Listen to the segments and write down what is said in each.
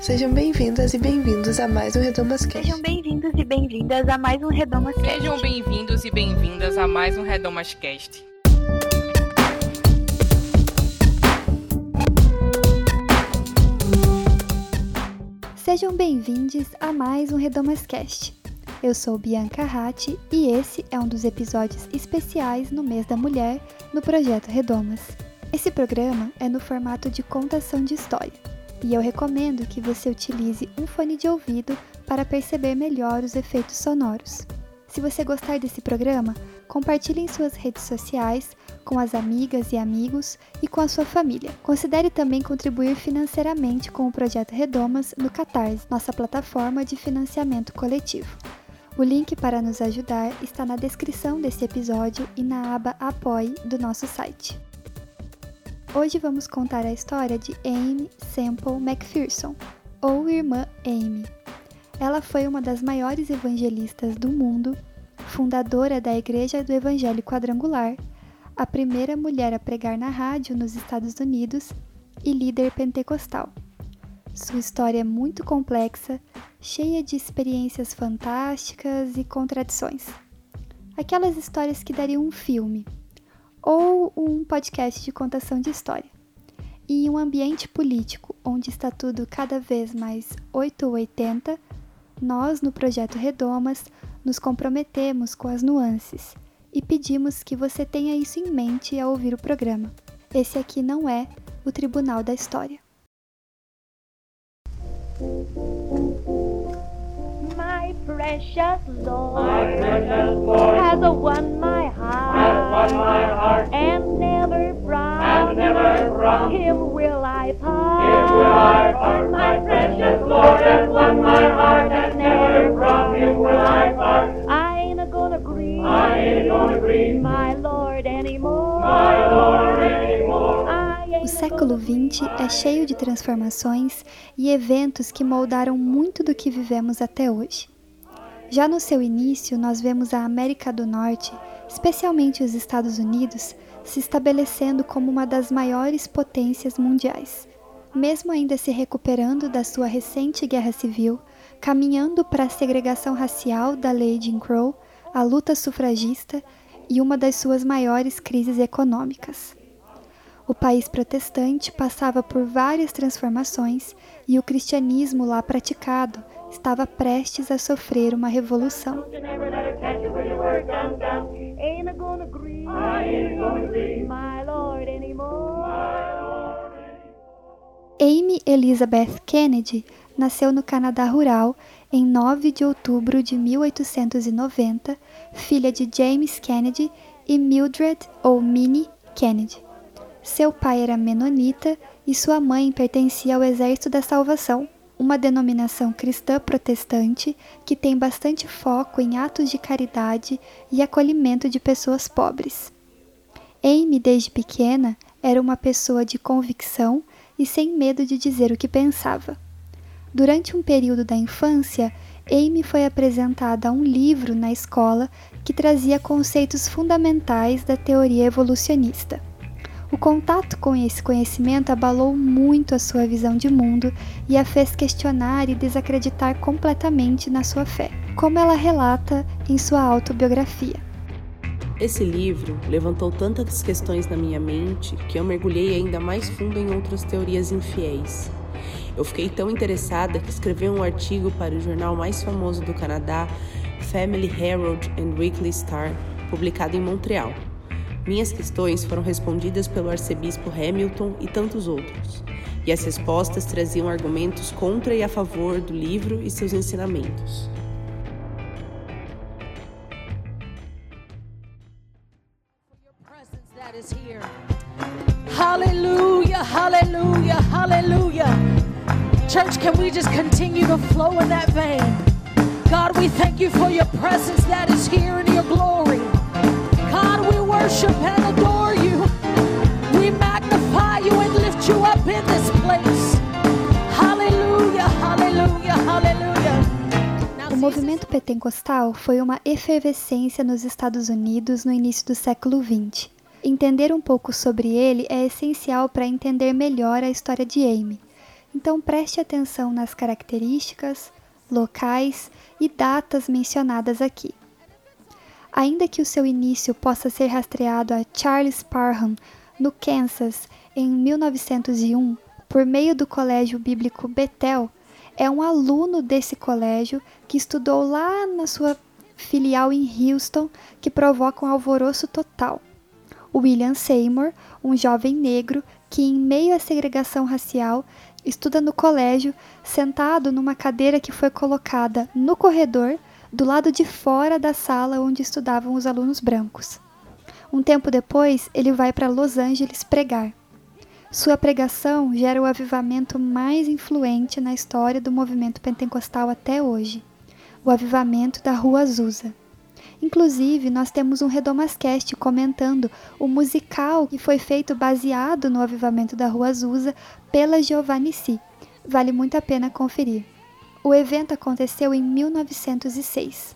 Sejam bem-vindas e bem-vindos a mais um Redomas Cast. Sejam bem-vindos e bem-vindas a mais um Redomas Cast. Sejam bem-vindos e bem-vindas a mais um Redomas Cast. Sejam bem-vindos a mais um Redomas Cast. Eu sou Bianca Ratti e esse é um dos episódios especiais no mês da mulher no projeto Redomas. Esse programa é no formato de contação de história e eu recomendo que você utilize um fone de ouvido para perceber melhor os efeitos sonoros. Se você gostar desse programa, compartilhe em suas redes sociais, com as amigas e amigos e com a sua família. Considere também contribuir financeiramente com o Projeto Redomas no Catarse, nossa plataforma de financiamento coletivo. O link para nos ajudar está na descrição desse episódio e na aba Apoie do nosso site. Hoje vamos contar a história de Amy Semple McPherson, ou Irmã Amy. Ela foi uma das maiores evangelistas do mundo, fundadora da Igreja do Evangelho Quadrangular, a primeira mulher a pregar na rádio nos Estados Unidos e líder pentecostal. Sua história é muito complexa, cheia de experiências fantásticas e contradições. Aquelas histórias que dariam um filme ou um podcast de contação de história. E em um ambiente político onde está tudo cada vez mais 8 ou 80, nós no projeto Redomas nos comprometemos com as nuances e pedimos que você tenha isso em mente ao ouvir o programa. Esse aqui não é o Tribunal da História. My precious Lord, My precious Lord won my heart, and never from and never from Him will I part. Him will I part. My precious Lord has won my heart, and never from Him will I part. I ain't gonna grieve, I ain't gonna grieve my Lord anymore. my Lord anymore. O século XX é cheio de transformações e eventos que moldaram muito do que vivemos até hoje. Já no seu início, nós vemos a América do Norte, especialmente os Estados Unidos, se estabelecendo como uma das maiores potências mundiais. Mesmo ainda se recuperando da sua recente guerra civil, caminhando para a segregação racial da lei Jim Crow, a luta sufragista e uma das suas maiores crises econômicas. O país protestante passava por várias transformações e o cristianismo lá praticado estava prestes a sofrer uma revolução. Amy Elizabeth Kennedy nasceu no Canadá rural em 9 de outubro de 1890, filha de James Kennedy e Mildred ou Minnie Kennedy. Seu pai era menonita e sua mãe pertencia ao Exército da Salvação, uma denominação cristã protestante que tem bastante foco em atos de caridade e acolhimento de pessoas pobres. Amy, desde pequena, era uma pessoa de convicção e sem medo de dizer o que pensava. Durante um período da infância, Amy foi apresentada a um livro na escola que trazia conceitos fundamentais da teoria evolucionista. O contato com esse conhecimento abalou muito a sua visão de mundo e a fez questionar e desacreditar completamente na sua fé, como ela relata em sua autobiografia. Esse livro levantou tantas questões na minha mente que eu mergulhei ainda mais fundo em outras teorias infiéis. Eu fiquei tão interessada que escrevi um artigo para o jornal mais famoso do Canadá, Family Herald and Weekly Star, publicado em Montreal. Minhas questões foram respondidas pelo arcebispo Hamilton e tantos outros, e as respostas traziam argumentos contra e a favor do livro e seus ensinamentos. Is here. Hallelujah, hallelujah, hallelujah. Church, can we just continue to flow in that vein? God, we thank you for your presence that is here in your glory. God, we worship and adore you. We magnify you and lift you up in this place. Hallelujah, hallelujah, hallelujah. O movimento pentecostal foi uma efervescência nos Estados Unidos no início do século XX. Entender um pouco sobre ele é essencial para entender melhor a história de Amy. Então preste atenção nas características, locais e datas mencionadas aqui. Ainda que o seu início possa ser rastreado a Charles Parham, no Kansas, em 1901, por meio do Colégio Bíblico Bethel, é um aluno desse colégio que estudou lá na sua filial em Houston que provoca um alvoroço total. William Seymour, um jovem negro que, em meio à segregação racial, estuda no colégio, sentado numa cadeira que foi colocada no corredor do lado de fora da sala onde estudavam os alunos brancos. Um tempo depois, ele vai para Los Angeles pregar. Sua pregação gera o avivamento mais influente na história do movimento pentecostal até hoje, o avivamento da Rua Azusa. Inclusive, nós temos um Redomascast comentando o musical que foi feito baseado no avivamento da Rua Azusa pela Giovanni Si. Vale muito a pena conferir. O evento aconteceu em 1906.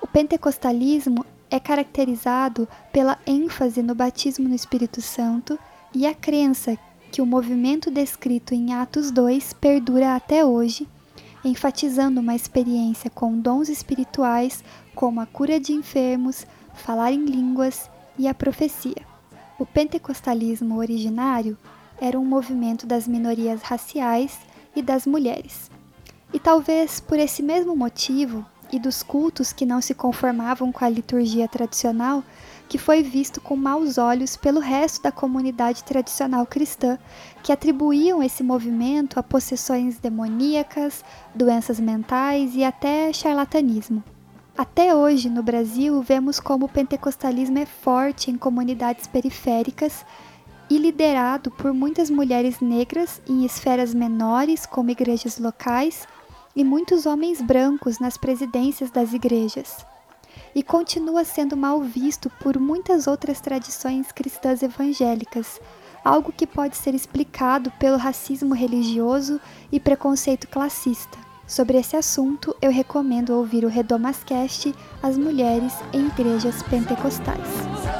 O pentecostalismo é caracterizado pela ênfase no batismo no Espírito Santo e a crença que o movimento descrito em Atos 2 perdura até hoje, enfatizando uma experiência com dons espirituais como a cura de enfermos, falar em línguas e a profecia. O pentecostalismo originário era um movimento das minorias raciais e das mulheres. E talvez por esse mesmo motivo, e dos cultos que não se conformavam com a liturgia tradicional, que foi visto com maus olhos pelo resto da comunidade tradicional cristã, que atribuíam esse movimento a possessões demoníacas, doenças mentais e até charlatanismo. Até hoje, no Brasil, vemos como o pentecostalismo é forte em comunidades periféricas e liderado por muitas mulheres negras em esferas menores, como igrejas locais, e muitos homens brancos nas presidências das igrejas. E continua sendo mal visto por muitas outras tradições cristãs evangélicas, algo que pode ser explicado pelo racismo religioso e preconceito classista. Sobre esse assunto, eu recomendo ouvir o Redomascast As Mulheres em Igrejas Pentecostais.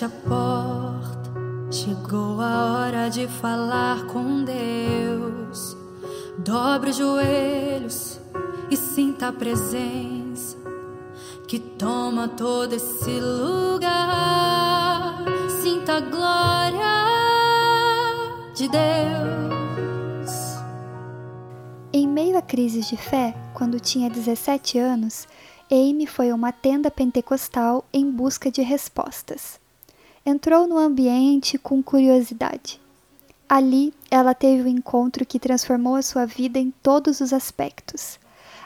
E feche a porta. Chegou a hora de falar com Deus. Dobre os joelhos e sinta a presença que toma todo esse lugar. Sinta a glória de Deus. Em meio a crises de fé, quando tinha 17 anos, Amy foi a uma tenda pentecostal em busca de respostas. Entrou no ambiente com curiosidade. Ali, ela teve um encontro que transformou a sua vida em todos os aspectos.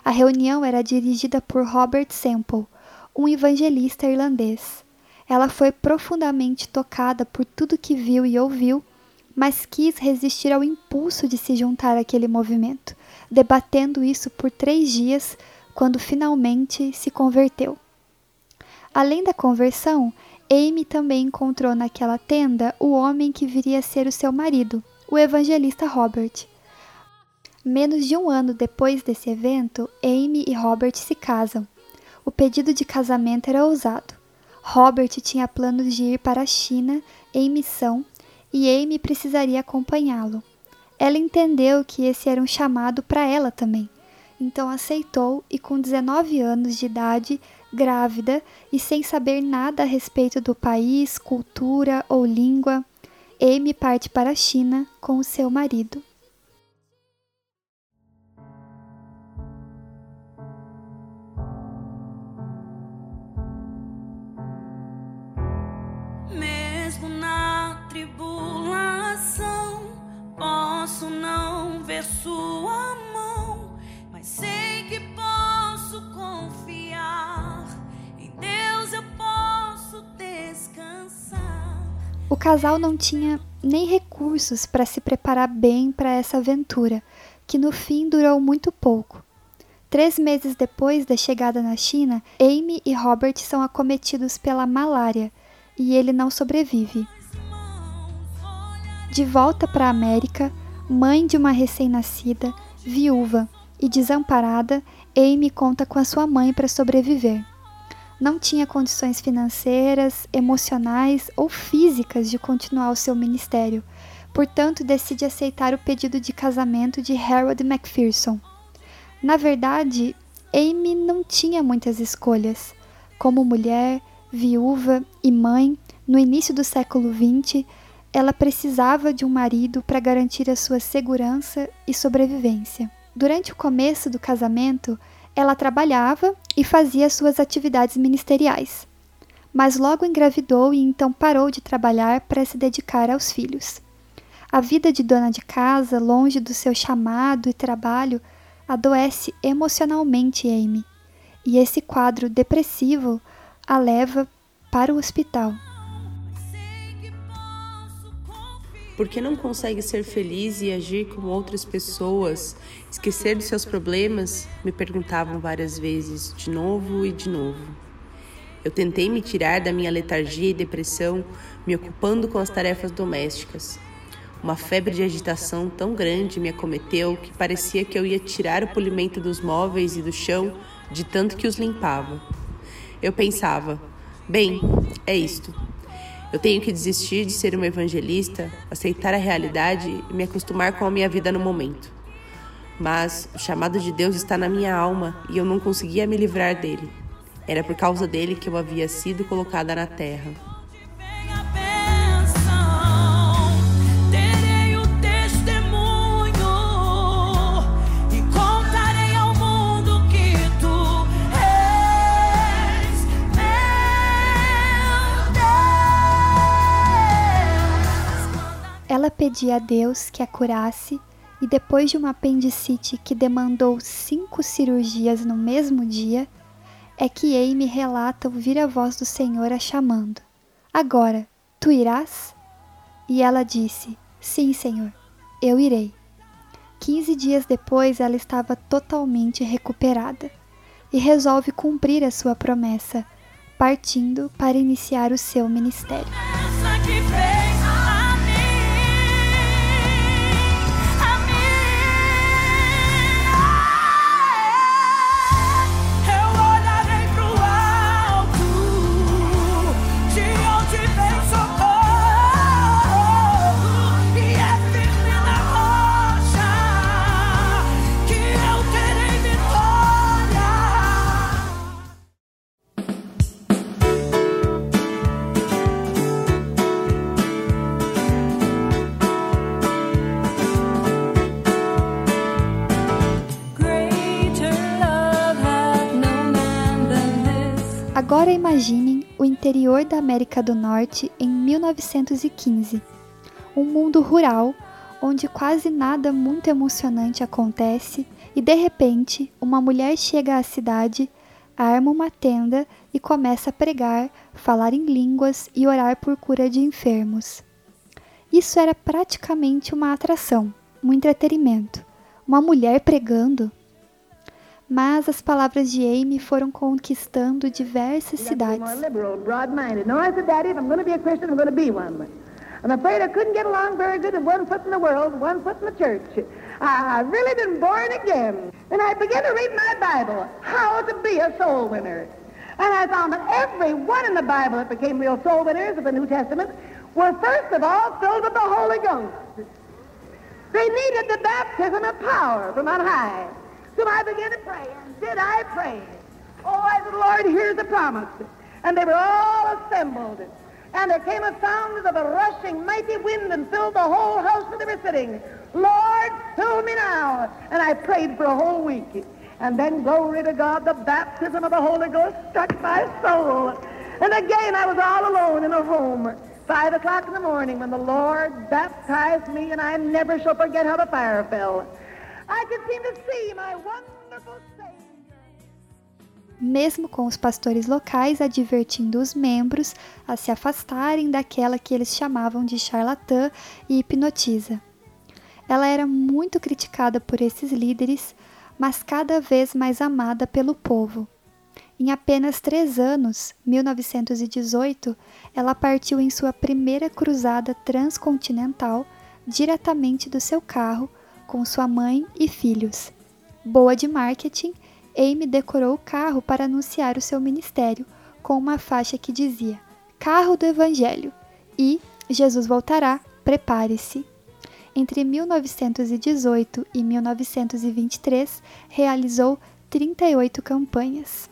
A reunião era dirigida por Robert Semple, um evangelista irlandês. Ela foi profundamente tocada por tudo que viu e ouviu, mas quis resistir ao impulso de se juntar àquele movimento, debatendo isso por três dias quando finalmente se converteu. Além da conversão, Amy também encontrou naquela tenda o homem que viria a ser o seu marido, o evangelista Robert. Menos de um ano depois desse evento, Amy e Robert se casam. O pedido de casamento era ousado. Robert tinha planos de ir para a China em missão e Amy precisaria acompanhá-lo. Ela entendeu que esse era um chamado para ela também então aceitou e, com 19 anos de idade, grávida e sem saber nada a respeito do país, cultura ou língua, Amy parte para a China com o seu marido. Mesmo na tribulação, posso não ver sua mão, mas sei O casal não tinha nem recursos para se preparar bem para essa aventura, que no fim durou muito pouco. Três meses depois da chegada na China, Amy e Robert são acometidos pela malária e ele não sobrevive. De volta para a América, mãe de uma recém-nascida, viúva e desamparada, Amy conta com a sua mãe para sobreviver. Não tinha condições financeiras, emocionais ou físicas de continuar o seu ministério, portanto decide aceitar o pedido de casamento de Harold Macpherson. Na verdade, Amy não tinha muitas escolhas. Como mulher, viúva e mãe, no início do século XX, ela precisava de um marido para garantir a sua segurança e sobrevivência. Durante o começo do casamento, ela trabalhava e fazia suas atividades ministeriais. Mas logo engravidou e então parou de trabalhar para se dedicar aos filhos. A vida de dona de casa, longe do seu chamado e trabalho, adoece emocionalmente Amy, e esse quadro depressivo a leva para o hospital. Por que não consegue ser feliz e agir como outras pessoas, esquecer dos seus problemas? Me perguntavam várias vezes, de novo e de novo. Eu tentei me tirar da minha letargia e depressão, me ocupando com as tarefas domésticas. Uma febre de agitação tão grande me acometeu que parecia que eu ia tirar o polimento dos móveis e do chão de tanto que os limpava. Eu pensava, bem, é isto. Eu tenho que desistir de ser uma evangelista, aceitar a realidade e me acostumar com a minha vida no momento. Mas o chamado de Deus está na minha alma e eu não conseguia me livrar dele. Era por causa dele que eu havia sido colocada na terra. Ela pedia a Deus que a curasse e depois de uma apendicite que demandou cinco cirurgias no mesmo dia, é que Amy relata ouvir a voz do Senhor a chamando. Agora, tu irás? E ela disse: Sim, Senhor, eu irei. Quinze dias depois, ela estava totalmente recuperada e resolve cumprir a sua promessa, partindo para iniciar o seu ministério. Agora imaginem o interior da América do Norte em 1915. Um mundo rural onde quase nada muito emocionante acontece e de repente uma mulher chega à cidade, arma uma tenda e começa a pregar, falar em línguas e orar por cura de enfermos. Isso era praticamente uma atração, um entretenimento. Uma mulher pregando mas as palavras de Amy foram conquistando diversas cidades. I'm afraid I couldn't get along very good with one foot in the world, one foot in the church. I've really been born again. And I began to read my Bible, how to be a soul winner. And I found that every one in the Bible that became real soul winners of the New Testament were first of all filled with the Holy Ghost. They needed the baptism of power from on high. So I began to pray, and did I pray? Oh, said, Lord, here's the promise. And they were all assembled. And there came a sound as of a rushing mighty wind and filled the whole house where they were sitting. Lord, fill me now. And I prayed for a whole week. And then, glory to God, the baptism of the Holy Ghost struck my soul. And again, I was all alone in a home. Five o'clock in the morning when the Lord baptized me, and I never shall forget how the fire fell. Mesmo com os pastores locais advertindo os membros a se afastarem daquela que eles chamavam de charlatã e hipnotiza. Ela era muito criticada por esses líderes, mas cada vez mais amada pelo povo. Em apenas três anos, 1918, ela partiu em sua primeira cruzada transcontinental diretamente do seu carro com sua mãe e filhos. Boa de marketing, Amy decorou o carro para anunciar o seu ministério com uma faixa que dizia: Carro do Evangelho e Jesus voltará, prepare-se. Entre 1918 e 1923, realizou 38 campanhas.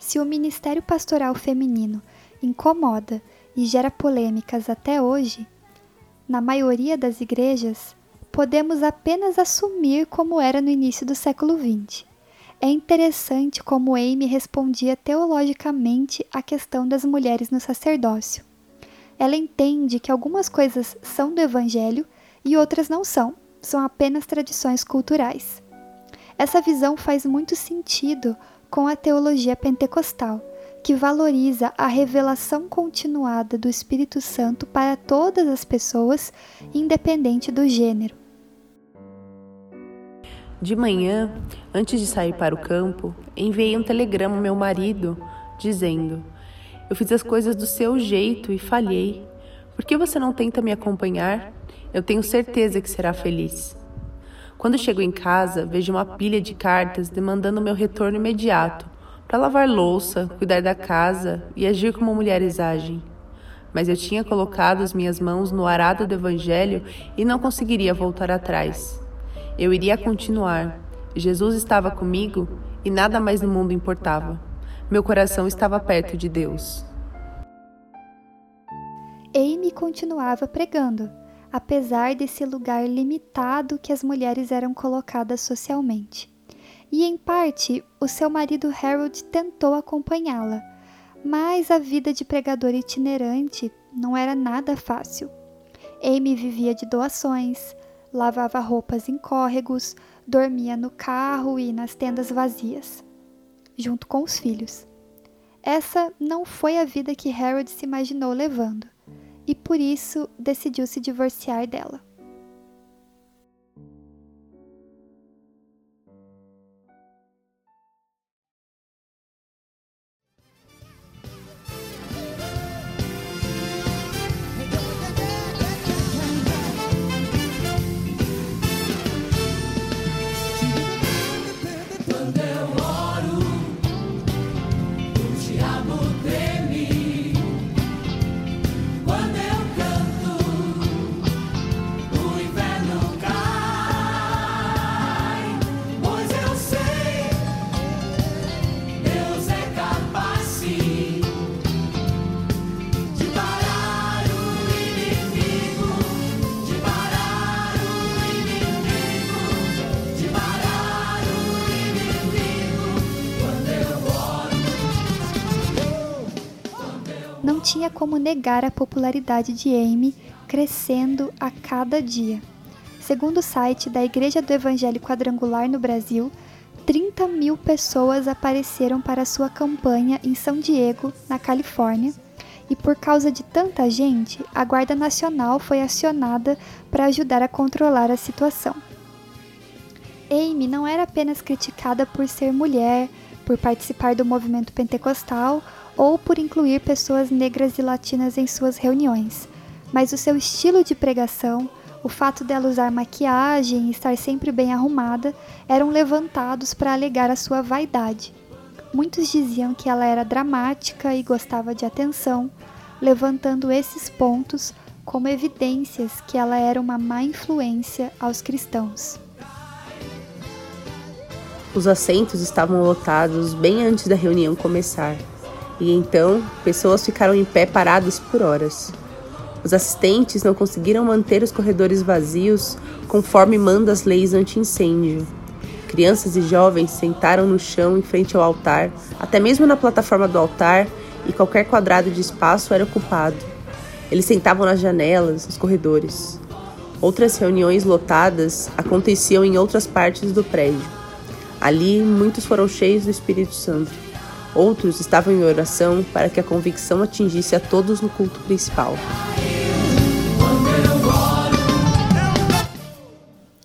Se o ministério pastoral feminino incomoda e gera polêmicas até hoje, na maioria das igrejas, podemos apenas assumir como era no início do século XX. É interessante como Amy respondia teologicamente à questão das mulheres no sacerdócio. Ela entende que algumas coisas são do Evangelho e outras não são, são apenas tradições culturais. Essa visão faz muito sentido com a teologia pentecostal, que valoriza a revelação continuada do Espírito Santo para todas as pessoas, independente do gênero. De manhã, antes de sair para o campo, enviei um telegrama ao meu marido dizendo: Eu fiz as coisas do seu jeito e falhei. Por que você não tenta me acompanhar? Eu tenho certeza que será feliz. Quando chego em casa, vejo uma pilha de cartas demandando meu retorno imediato para lavar louça, cuidar da casa e agir como mulheres agem. Mas eu tinha colocado as minhas mãos no arado do Evangelho e não conseguiria voltar atrás. Eu iria continuar. Jesus estava comigo e nada mais no mundo importava. Meu coração estava perto de Deus. Amy continuava pregando apesar desse lugar limitado que as mulheres eram colocadas socialmente. E em parte, o seu marido Harold tentou acompanhá-la, mas a vida de pregador itinerante não era nada fácil. Amy vivia de doações, lavava roupas em córregos, dormia no carro e nas tendas vazias, junto com os filhos. Essa não foi a vida que Harold se imaginou levando e por isso decidiu se divorciar dela. Negar a popularidade de Amy crescendo a cada dia. Segundo o site da Igreja do Evangelho Quadrangular no Brasil, 30 mil pessoas apareceram para sua campanha em São Diego, na Califórnia, e por causa de tanta gente, a Guarda Nacional foi acionada para ajudar a controlar a situação. Amy não era apenas criticada por ser mulher, por participar do movimento pentecostal ou por incluir pessoas negras e latinas em suas reuniões, mas o seu estilo de pregação, o fato dela usar maquiagem e estar sempre bem arrumada eram levantados para alegar a sua vaidade. Muitos diziam que ela era dramática e gostava de atenção, levantando esses pontos como evidências que ela era uma má influência aos cristãos. Os assentos estavam lotados bem antes da reunião começar e então pessoas ficaram em pé paradas por horas. Os assistentes não conseguiram manter os corredores vazios conforme manda as leis anti-incêndio. Crianças e jovens sentaram no chão em frente ao altar, até mesmo na plataforma do altar, e qualquer quadrado de espaço era ocupado. Eles sentavam nas janelas, nos corredores. Outras reuniões lotadas aconteciam em outras partes do prédio. Ali, muitos foram cheios do Espírito Santo. Outros estavam em oração para que a convicção atingisse a todos no culto principal.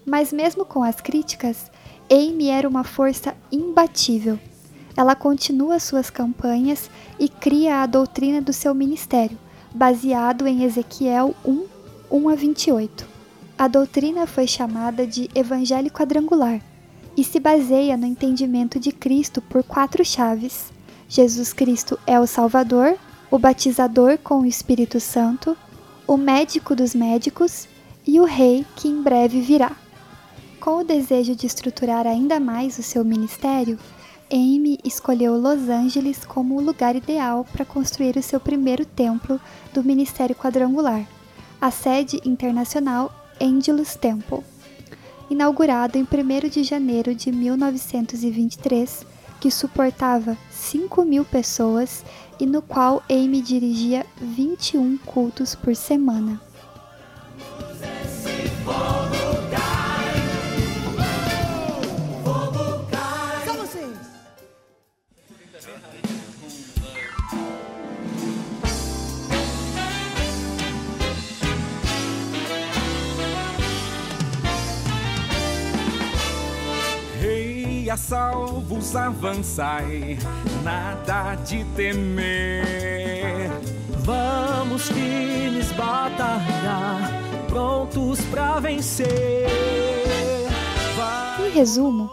Mas, mesmo com as críticas, Amy era uma força imbatível. Ela continua suas campanhas e cria a doutrina do seu ministério, baseado em Ezequiel 1, 1 a 28. A doutrina foi chamada de Evangelho Quadrangular e se baseia no entendimento de Cristo por quatro chaves: Jesus Cristo é o Salvador, o batizador com o Espírito Santo, o médico dos médicos e o rei que em breve virá. Com o desejo de estruturar ainda mais o seu ministério, Amy escolheu Los Angeles como o lugar ideal para construir o seu primeiro templo do Ministério Quadrangular, a sede internacional Angelus Temple. Inaugurado em 1 de janeiro de 1923, que suportava 5 mil pessoas e no qual Amy dirigia 21 cultos por semana. Salvos avançai, nada de temer. Vamos firmes batalhar, prontos para vencer. Em resumo,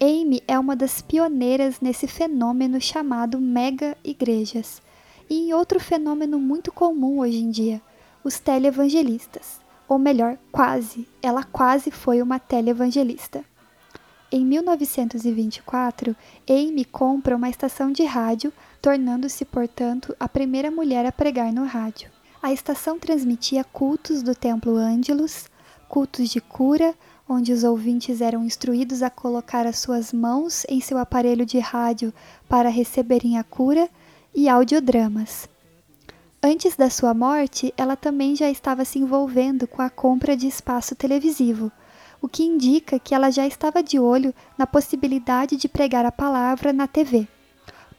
Amy é uma das pioneiras nesse fenômeno chamado mega igrejas e em outro fenômeno muito comum hoje em dia, os televangelistas. Ou melhor, quase, ela quase foi uma televangelista. Em 1924, Amy compra uma estação de rádio, tornando-se, portanto, a primeira mulher a pregar no rádio. A estação transmitia cultos do Templo Ângelus, cultos de cura, onde os ouvintes eram instruídos a colocar as suas mãos em seu aparelho de rádio para receberem a cura, e audiodramas. Antes da sua morte, ela também já estava se envolvendo com a compra de espaço televisivo, o que indica que ela já estava de olho na possibilidade de pregar a palavra na TV.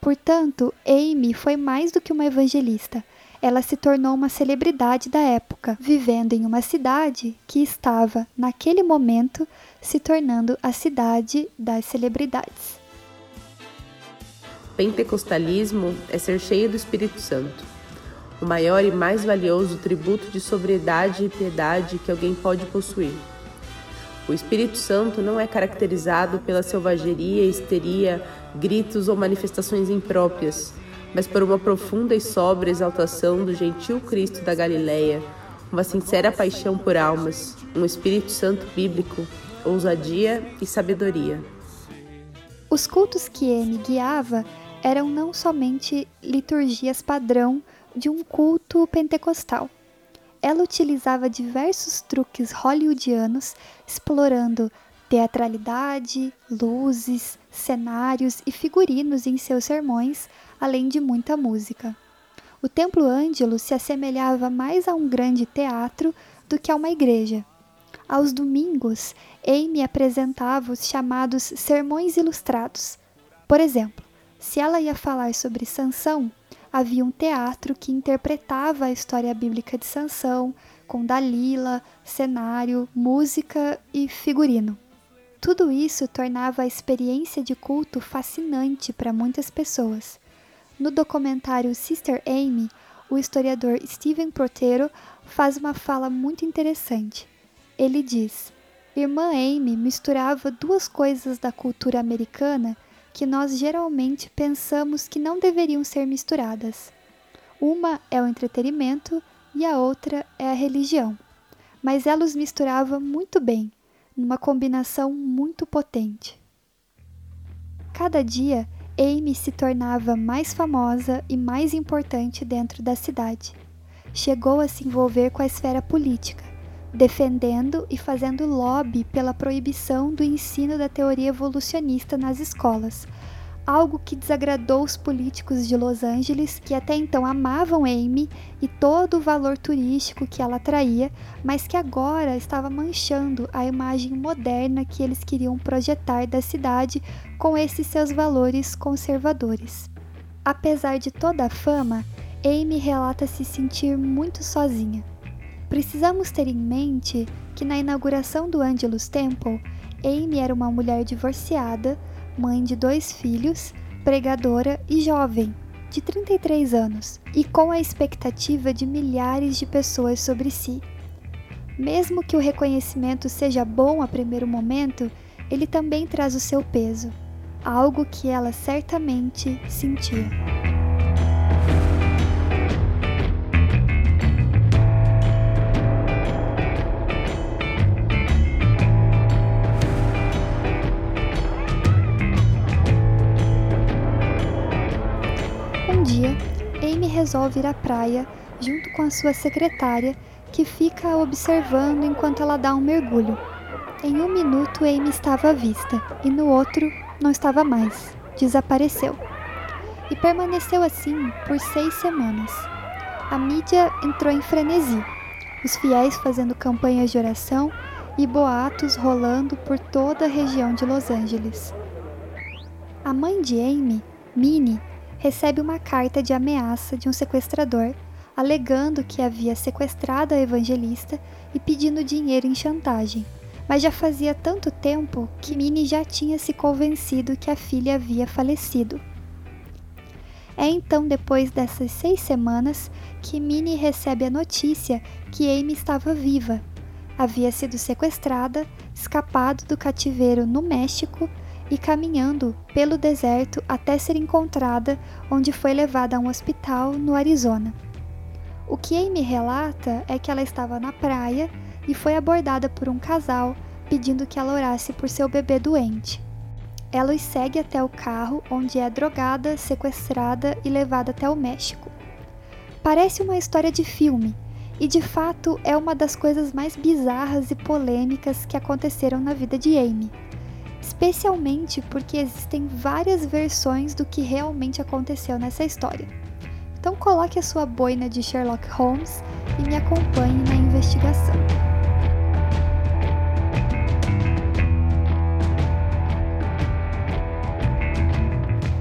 Portanto, Amy foi mais do que uma evangelista. Ela se tornou uma celebridade da época, vivendo em uma cidade que estava, naquele momento, se tornando a cidade das celebridades. Pentecostalismo é ser cheio do Espírito Santo, o maior e mais valioso tributo de sobriedade e piedade que alguém pode possuir. O Espírito Santo não é caracterizado pela selvageria, histeria, gritos ou manifestações impróprias, mas por uma profunda e sóbria exaltação do gentil Cristo da Galileia, uma sincera paixão por almas, um Espírito Santo bíblico, ousadia e sabedoria. Os cultos que Amy guiava eram não somente liturgias padrão de um culto pentecostal. Ela utilizava diversos truques hollywoodianos, explorando teatralidade, luzes, cenários e figurinos em seus sermões, além de muita música. O Templo Ângelo se assemelhava mais a um grande teatro do que a uma igreja. Aos domingos, Amy apresentava os chamados sermões ilustrados. Por exemplo, se ela ia falar sobre Sansão, havia um teatro que interpretava a história bíblica de Sansão, com Dalila, cenário, música e figurino. Tudo isso tornava a experiência de culto fascinante para muitas pessoas. No documentário Sister Amy, o historiador Steven Protero faz uma fala muito interessante. Ele diz: Irmã Amy misturava duas coisas da cultura americana que nós geralmente pensamos que não deveriam ser misturadas. Uma é o entretenimento e a outra é a religião. Mas ela os misturava muito bem, numa combinação muito potente. Cada dia, Amy se tornava mais famosa e mais importante dentro da cidade. Chegou a se envolver com a esfera política, defendendo e fazendo lobby pela proibição do ensino da teoria evolucionista nas escolas, algo que desagradou os políticos de Los Angeles, que até então amavam Amy e todo o valor turístico que ela traía, mas que agora estava manchando a imagem moderna que eles queriam projetar da cidade com esses seus valores conservadores. Apesar de toda a fama, Amy relata se sentir muito sozinha. Precisamos ter em mente que na inauguração do Angelus Temple, Amy era uma mulher divorciada, mãe de dois filhos, pregadora e jovem, de 33 anos, e com a expectativa de milhares de pessoas sobre si. Mesmo que o reconhecimento seja bom a primeiro momento, ele também traz o seu peso, algo que ela certamente sentia. Resolve ir à praia junto com a sua secretária, que fica observando enquanto ela dá um mergulho. Em um minuto, Amy estava à vista e no outro, não estava mais. Desapareceu. E permaneceu assim por seis semanas. A mídia entrou em frenesi, os fiéis fazendo campanhas de oração e boatos rolando por toda a região de Los Angeles. A mãe de Amy, Minnie, recebe uma carta de ameaça de um sequestrador, alegando que havia sequestrado a evangelista e pedindo dinheiro em chantagem. Mas já fazia tanto tempo que Minnie já tinha se convencido que a filha havia falecido. É então, depois dessas seis semanas, que Minnie recebe a notícia que Amy estava viva. Havia sido sequestrada, escapado do cativeiro no México e caminhando pelo deserto até ser encontrada, onde foi levada a um hospital no Arizona. O que Amy relata é que ela estava na praia e foi abordada por um casal pedindo que ela orasse por seu bebê doente. Ela os segue até o carro, onde é drogada, sequestrada e levada até o México. Parece uma história de filme, e de fato é uma das coisas mais bizarras e polêmicas que aconteceram na vida de Amy especialmente porque existem várias versões do que realmente aconteceu nessa história. Então coloque a sua boina de Sherlock Holmes e me acompanhe na investigação.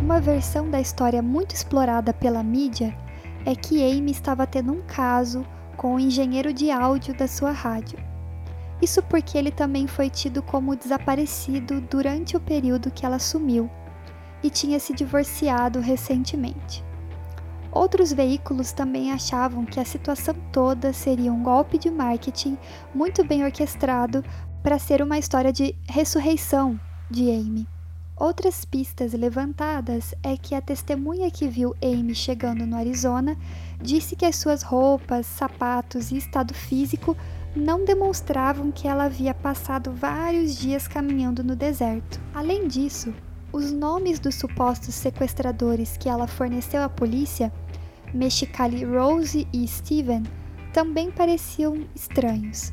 Uma versão da história muito explorada pela mídia é que Amy estava tendo um caso com o engenheiro de áudio da sua rádio. Isso porque ele também foi tido como desaparecido durante o período que ela sumiu e tinha se divorciado recentemente. Outros veículos também achavam que a situação toda seria um golpe de marketing muito bem orquestrado para ser uma história de ressurreição de Amy. Outras pistas levantadas é que a testemunha que viu Amy chegando no Arizona disse que as suas roupas, sapatos e estado físico não demonstravam que ela havia passado vários dias caminhando no deserto. Além disso, os nomes dos supostos sequestradores que ela forneceu à polícia, Mexicali Rose e Steven, também pareciam estranhos.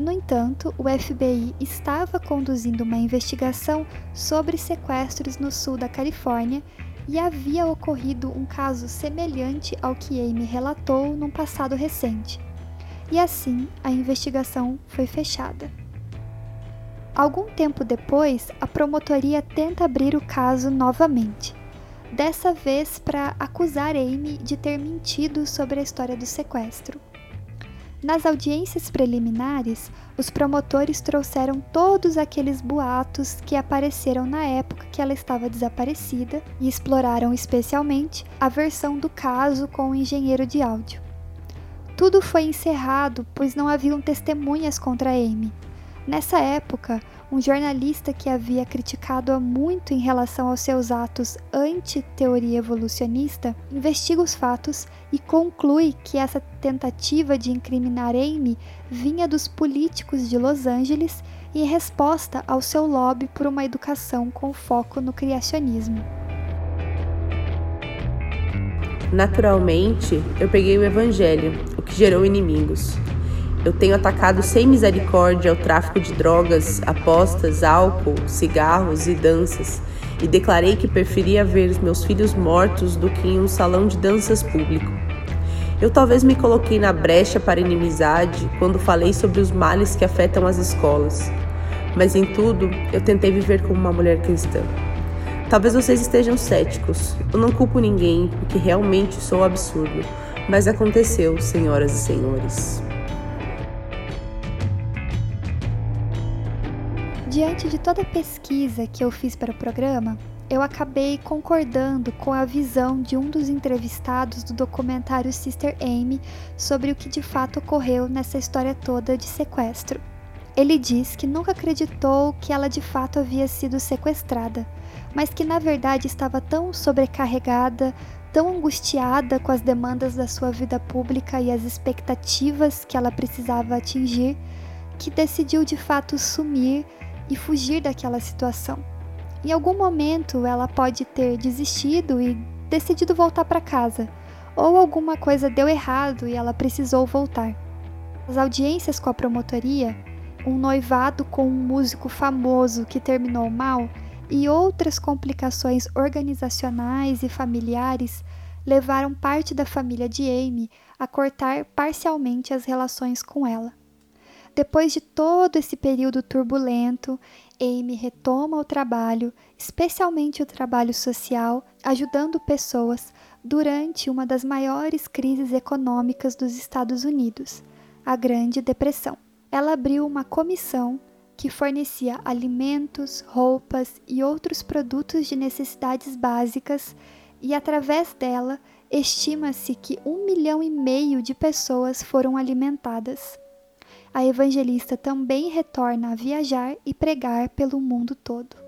No entanto, o FBI estava conduzindo uma investigação sobre sequestros no sul da Califórnia e havia ocorrido um caso semelhante ao que Amy relatou num passado recente e assim a investigação foi fechada. Algum tempo depois, a promotoria tenta abrir o caso novamente, dessa vez para acusar Amy de ter mentido sobre a história do sequestro. Nas audiências preliminares, os promotores trouxeram todos aqueles boatos que apareceram na época que ela estava desaparecida e exploraram especialmente a versão do caso com o engenheiro de áudio. Tudo foi encerrado, pois não haviam testemunhas contra Amy. Nessa época, um jornalista que havia criticado-a muito em relação aos seus atos anti-teoria evolucionista investiga os fatos e conclui que essa tentativa de incriminar Amy vinha dos políticos de Los Angeles em resposta ao seu lobby por uma educação com foco no criacionismo. Naturalmente, eu peguei o evangelho, o que gerou inimigos. Eu tenho atacado sem misericórdia o tráfico de drogas, apostas, álcool, cigarros e danças. e declarei que preferia ver meus filhos mortos do que em um salão de danças público. Eu talvez me coloquei na brecha para inimizade quando falei sobre os males que afetam as escolas, mas em tudo eu tentei viver como uma mulher cristã. Talvez vocês estejam céticos, eu não culpo ninguém porque realmente sou absurdo, mas aconteceu, senhoras e senhores. Diante de toda a pesquisa que eu fiz para o programa, eu acabei concordando com a visão de um dos entrevistados do documentário Sister Amy sobre o que de fato ocorreu nessa história toda de sequestro. Ele diz que nunca acreditou que ela de fato havia sido sequestrada, mas que na verdade estava tão sobrecarregada, tão angustiada com as demandas da sua vida pública e as expectativas que ela precisava atingir, que decidiu de fato sumir e fugir daquela situação. Em algum momento ela pode ter desistido e decidido voltar para casa, ou alguma coisa deu errado e ela precisou voltar. As audiências com a promotoria, um noivado com um músico famoso que terminou mal e outras complicações organizacionais e familiares levaram parte da família de Amy a cortar parcialmente as relações com ela. Depois de todo esse período turbulento, Amy retoma o trabalho, especialmente o trabalho social, ajudando pessoas durante uma das maiores crises econômicas dos Estados Unidos, a Grande Depressão. Ela abriu uma comissão que fornecia alimentos, roupas e outros produtos de necessidades básicas, e através dela estima-se que um milhão e meio de pessoas foram alimentadas a evangelista também retorna a viajar e pregar pelo mundo todo.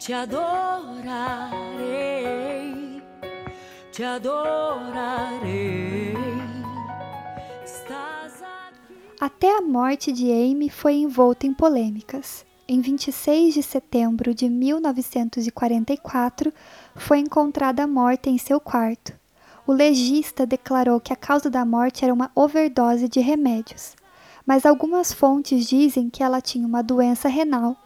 Te adorarei, te adorarei. Até a morte de Amy foi envolta em polêmicas em 26 de setembro de 1944, foi encontrada morta em seu quarto. O legista declarou que a causa da morte era uma overdose de remédios, mas algumas fontes dizem que ela tinha uma doença renal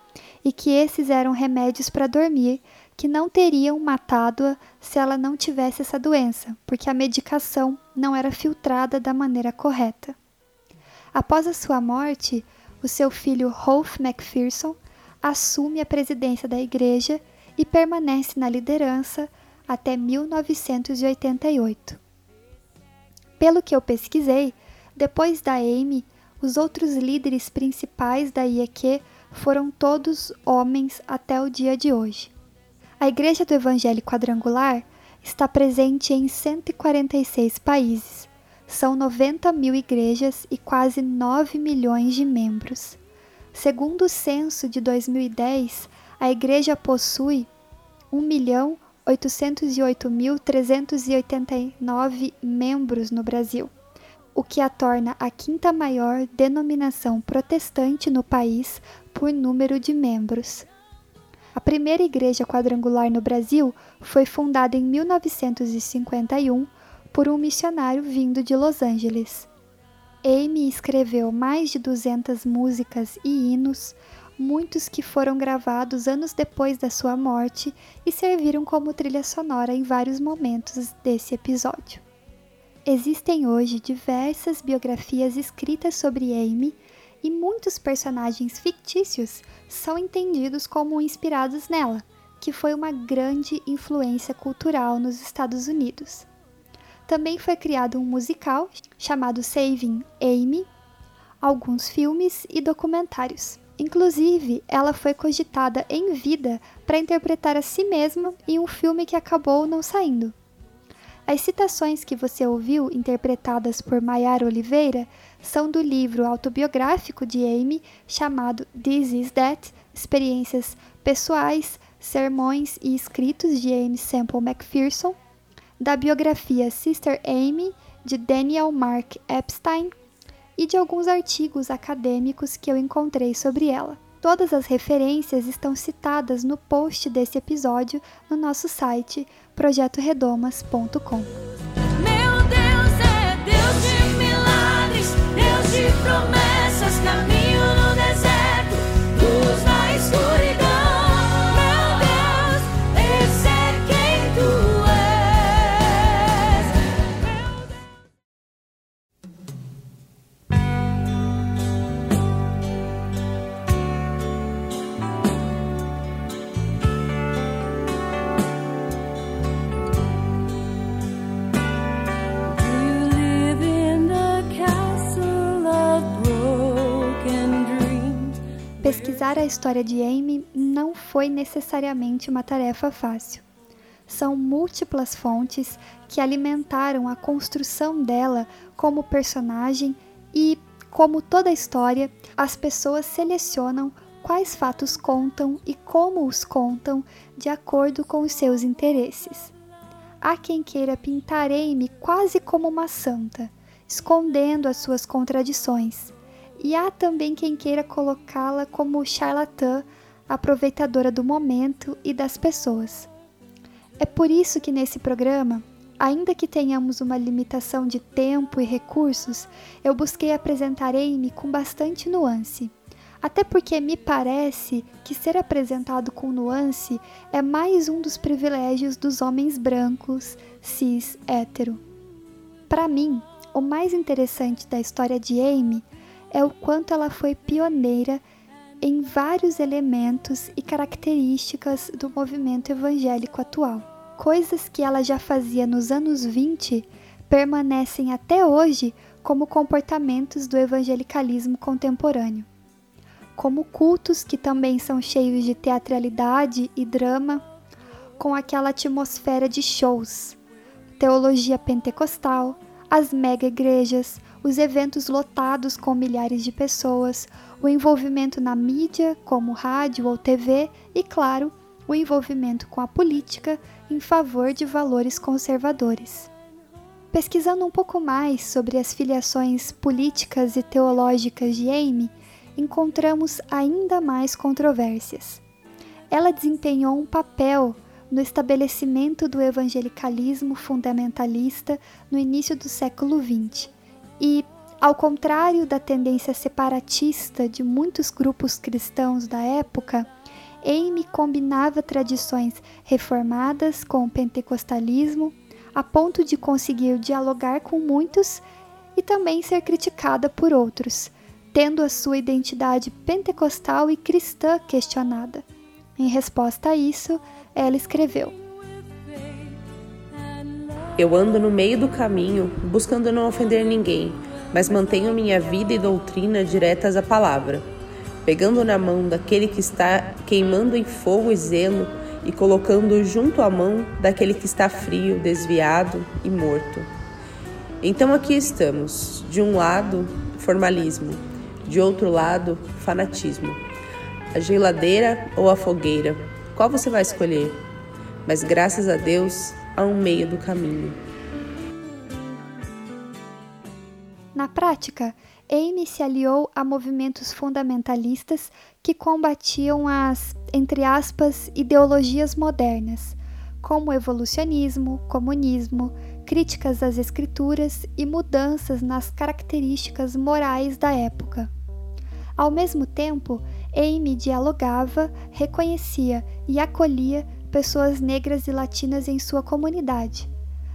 e que esses eram remédios para dormir que não teriam matado-a se ela não tivesse essa doença, porque a medicação não era filtrada da maneira correta. Após a sua morte, o seu filho Rolf McPherson assume a presidência da igreja e permanece na liderança até 1988. Pelo que eu pesquisei, depois da Amy, os outros líderes principais da IEQ foram todos homens até o dia de hoje. A Igreja do Evangelho Quadrangular está presente em 146 países, são 90 mil igrejas e quase 9 milhões de membros. Segundo o censo de 2010, a igreja possui 1.808.389 membros no Brasil, o que a torna a quinta maior denominação protestante no país por número de membros. A primeira igreja quadrangular no Brasil foi fundada em 1951 por um missionário vindo de Los Angeles. Amy escreveu mais de 200 músicas e hinos, muitos que foram gravados anos depois da sua morte e serviram como trilha sonora em vários momentos desse episódio. Existem hoje diversas biografias escritas sobre Amy e muitos personagens fictícios são entendidos como inspirados nela, que foi uma grande influência cultural nos Estados Unidos. também foi criado um musical chamado Saving Amy, alguns filmes e documentários. Inclusive, ela foi cogitada em vida para interpretar a si mesma em um filme que acabou não saindo. As citações que você ouviu, interpretadas por Mayara Oliveira, são do livro autobiográfico de Amy chamado This Is That Experiências Pessoais, Sermões e Escritos de Amy Semple McPherson, da biografia Sister Amy de Daniel Mark Epstein e de alguns artigos acadêmicos que eu encontrei sobre ela. Todas as referências estão citadas no post desse episódio no nosso site projetoredomas.com. Meu Deus é Deus de milagres, Deus de promessas, caminho no a história de Amy não foi necessariamente uma tarefa fácil. São múltiplas fontes que alimentaram a construção dela como personagem e, como toda história, as pessoas selecionam quais fatos contam e como os contam de acordo com os seus interesses. Há quem queira pintar Amy quase como uma santa, escondendo as suas contradições. E há também quem queira colocá-la como charlatã, aproveitadora do momento e das pessoas. É por isso que nesse programa, ainda que tenhamos uma limitação de tempo e recursos, eu busquei apresentar Amy com bastante nuance. Até porque me parece que ser apresentado com nuance é mais um dos privilégios dos homens brancos, cis, hétero. Para mim, o mais interessante da história de Amy é o quanto ela foi pioneira em vários elementos e características do movimento evangélico atual. Coisas que ela já fazia nos anos 20 permanecem até hoje como comportamentos do evangelicalismo contemporâneo. Como cultos que também são cheios de teatralidade e drama, com aquela atmosfera de shows, teologia pentecostal, as mega igrejas, os eventos lotados com milhares de pessoas, o envolvimento na mídia, como rádio ou TV, e, claro, o envolvimento com a política em favor de valores conservadores. Pesquisando um pouco mais sobre as filiações políticas e teológicas de Amy, encontramos ainda mais controvérsias. Ela desempenhou um papel no estabelecimento do evangelicalismo fundamentalista no início do século XX e, ao contrário da tendência separatista de muitos grupos cristãos da época, Amy combinava tradições reformadas com o pentecostalismo a ponto de conseguir dialogar com muitos e também ser criticada por outros, tendo a sua identidade pentecostal e cristã questionada. Em resposta a isso, ela escreveu: Eu ando no meio do caminho, buscando não ofender ninguém, mas mantenho minha vida e doutrina diretas à palavra, pegando na mão daquele que está queimando em fogo e zelo e colocando junto à mão daquele que está frio, desviado e morto. Então aqui estamos, de um lado, formalismo, de outro lado, fanatismo. A geladeira ou a fogueira, qual você vai escolher? Mas graças a Deus, um meio do caminho. Na prática, Amy se aliou a movimentos fundamentalistas que combatiam as, entre aspas, ideologias modernas, como evolucionismo, comunismo, críticas às escrituras e mudanças nas características morais da época. Ao mesmo tempo, Amy dialogava, reconhecia e acolhia pessoas negras e latinas em sua comunidade.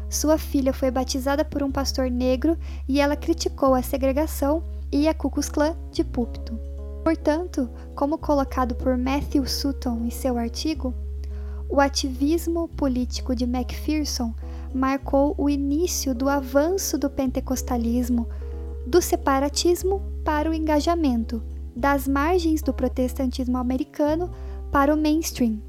Sua filha foi batizada por um pastor negro e ela criticou a segregação e a Ku Klux Klan de púlpito. Portanto, como colocado por Matthew Sutton em seu artigo, o ativismo político de Macpherson marcou o início do avanço do pentecostalismo, do separatismo para o engajamento, das margens do protestantismo americano para o mainstream.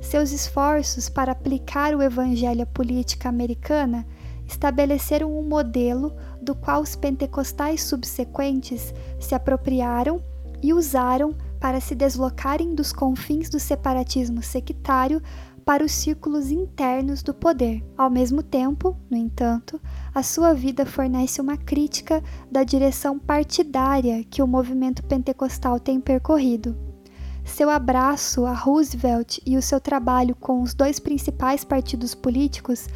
Seus esforços para aplicar o evangelho à política americana estabeleceram um modelo do qual os pentecostais subsequentes se apropriaram e usaram para se deslocarem dos confins do separatismo sectário para os círculos internos do poder. Ao mesmo tempo, no entanto, a sua vida fornece uma crítica da direção partidária que o movimento pentecostal tem percorrido. Seu abraço a Roosevelt e o seu trabalho com os dois principais partidos políticos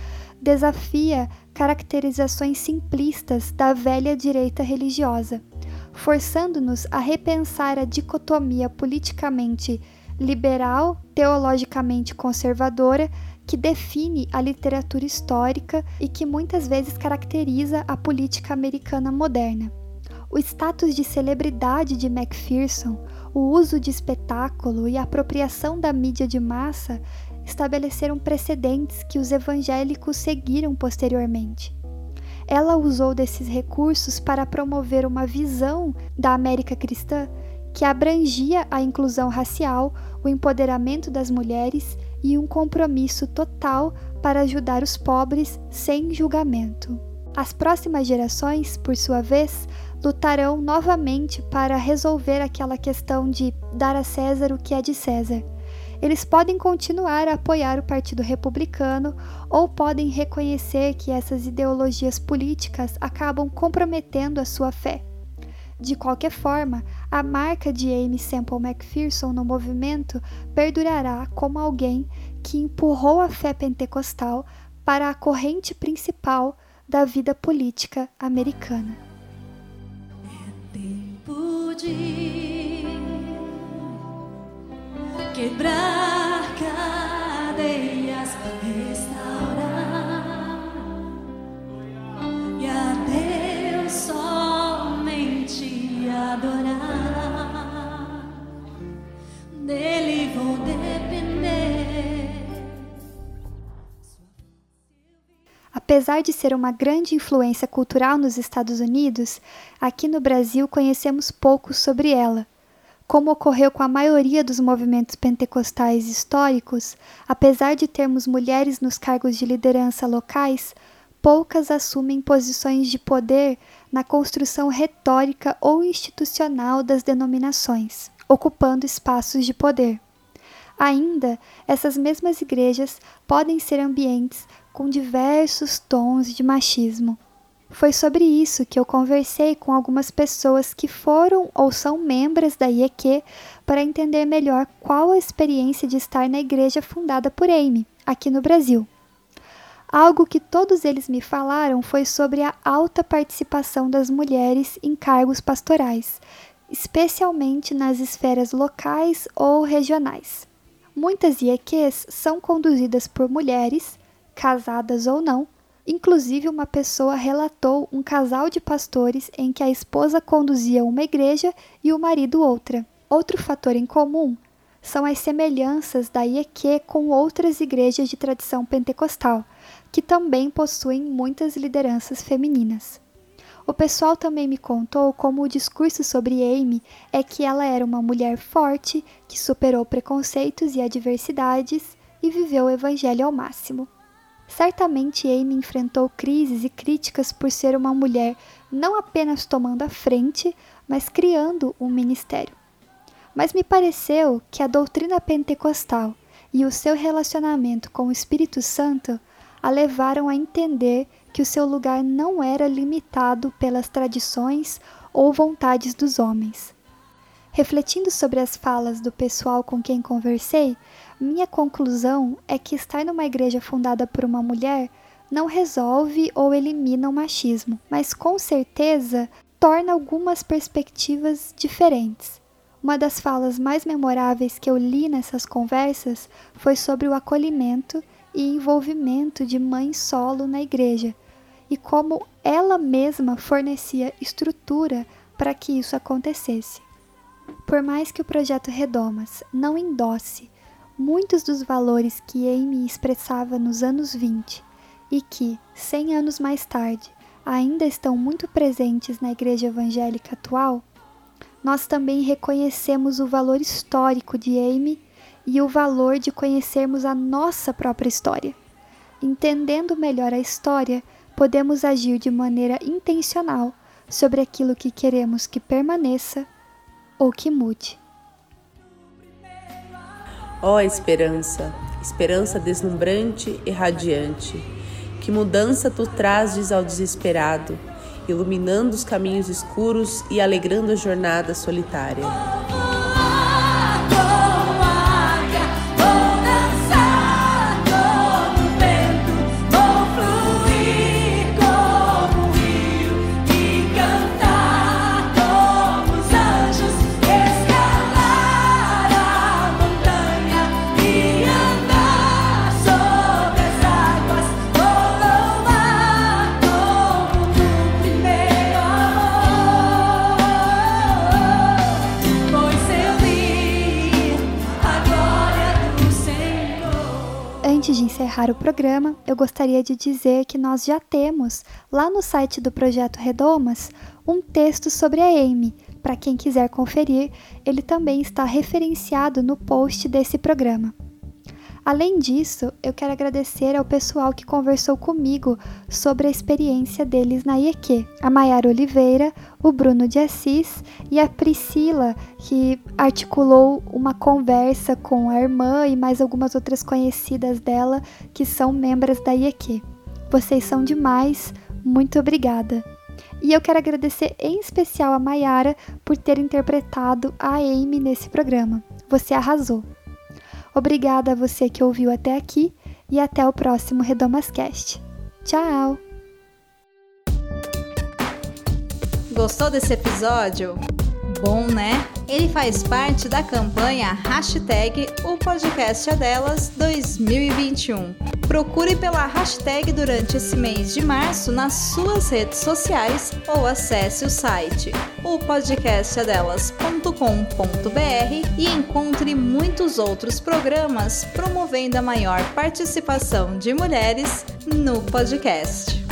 desafia caracterizações simplistas da velha direita religiosa, forçando-nos a repensar a dicotomia politicamente liberal, teologicamente conservadora, que define a literatura histórica e que muitas vezes caracteriza a política americana moderna. O status de celebridade de Macpherson, o uso de espetáculo e a apropriação da mídia de massa estabeleceram precedentes que os evangélicos seguiram posteriormente. Ela usou desses recursos para promover uma visão da América cristã que abrangia a inclusão racial, o empoderamento das mulheres e um compromisso total para ajudar os pobres sem julgamento. As próximas gerações, por sua vez, lutarão novamente para resolver aquela questão de dar a César o que é de César. Eles podem continuar a apoiar o Partido Republicano ou podem reconhecer que essas ideologias políticas acabam comprometendo a sua fé. De qualquer forma, a marca de Amy Semple McPherson no movimento perdurará como alguém que empurrou a fé pentecostal para a corrente principal da vida política americana. De quebrar Apesar de ser uma grande influência cultural nos Estados Unidos, aqui no Brasil conhecemos pouco sobre ela. Como ocorreu com a maioria dos movimentos pentecostais históricos, apesar de termos mulheres nos cargos de liderança locais, poucas assumem posições de poder na construção retórica ou institucional das denominações, ocupando espaços de poder. Ainda, essas mesmas igrejas podem ser ambientes com diversos tons de machismo. Foi sobre isso que eu conversei com algumas pessoas que foram ou são membros da IEQ para entender melhor qual a experiência de estar na igreja fundada por Amy, aqui no Brasil. Algo que todos eles me falaram foi sobre a alta participação das mulheres em cargos pastorais, especialmente nas esferas locais ou regionais. Muitas IEQs são conduzidas por mulheres, casadas ou não. Inclusive, uma pessoa relatou um casal de pastores em que a esposa conduzia uma igreja e o marido outra. Outro fator em comum são as semelhanças da IEQ com outras igrejas de tradição pentecostal, que também possuem muitas lideranças femininas. O pessoal também me contou como o discurso sobre Amy é que ela era uma mulher forte, que superou preconceitos e adversidades e viveu o evangelho ao máximo. Certamente Amy enfrentou crises e críticas por ser uma mulher não apenas tomando a frente, mas criando um ministério. Mas me pareceu que a doutrina pentecostal e o seu relacionamento com o Espírito Santo a levaram a entender que o seu lugar não era limitado pelas tradições ou vontades dos homens. Refletindo sobre as falas do pessoal com quem conversei, minha conclusão é que estar numa igreja fundada por uma mulher não resolve ou elimina o machismo, mas com certeza torna algumas perspectivas diferentes. Uma das falas mais memoráveis que eu li nessas conversas foi sobre o acolhimento e envolvimento de mãe solo na igreja e como ela mesma fornecia estrutura para que isso acontecesse. Por mais que o projeto Redomas não endosse muitos dos valores que Amy expressava nos anos 20 e que, 100 anos mais tarde, ainda estão muito presentes na igreja evangélica atual, nós também reconhecemos o valor histórico de Amy e o valor de conhecermos a nossa própria história. Entendendo melhor a história, podemos agir de maneira intencional sobre aquilo que queremos que permaneça ou que mude. Ó oh, esperança, esperança deslumbrante e radiante, que mudança tu trazes ao desesperado, iluminando os caminhos escuros e alegrando a jornada solitária. Antes de encerrar o programa, eu gostaria de dizer que nós já temos, lá no site do Projeto Redomas, um texto sobre a Amy. Para quem quiser conferir, ele também está referenciado no post desse programa. Além disso, eu quero agradecer ao pessoal que conversou comigo sobre a experiência deles na IEQ. A Maiara Oliveira, o Bruno de Assis e a Priscila, que articulou uma conversa com a irmã e mais algumas outras conhecidas dela que são membros da IEQ. Vocês são demais, muito obrigada. E eu quero agradecer em especial a Maiara por ter interpretado a Amy nesse programa. Você arrasou. Obrigada a você que ouviu até aqui e até o próximo Redomascast. Tchau! Gostou desse episódio? Bom, né? Ele faz parte da campanha Hashtag O Podcast é Delas 2021. Procure pela hashtag durante esse mês de março nas suas redes sociais ou acesse o site opodcastadelas.com.br e encontre muitos outros programas promovendo a maior participação de mulheres no podcast.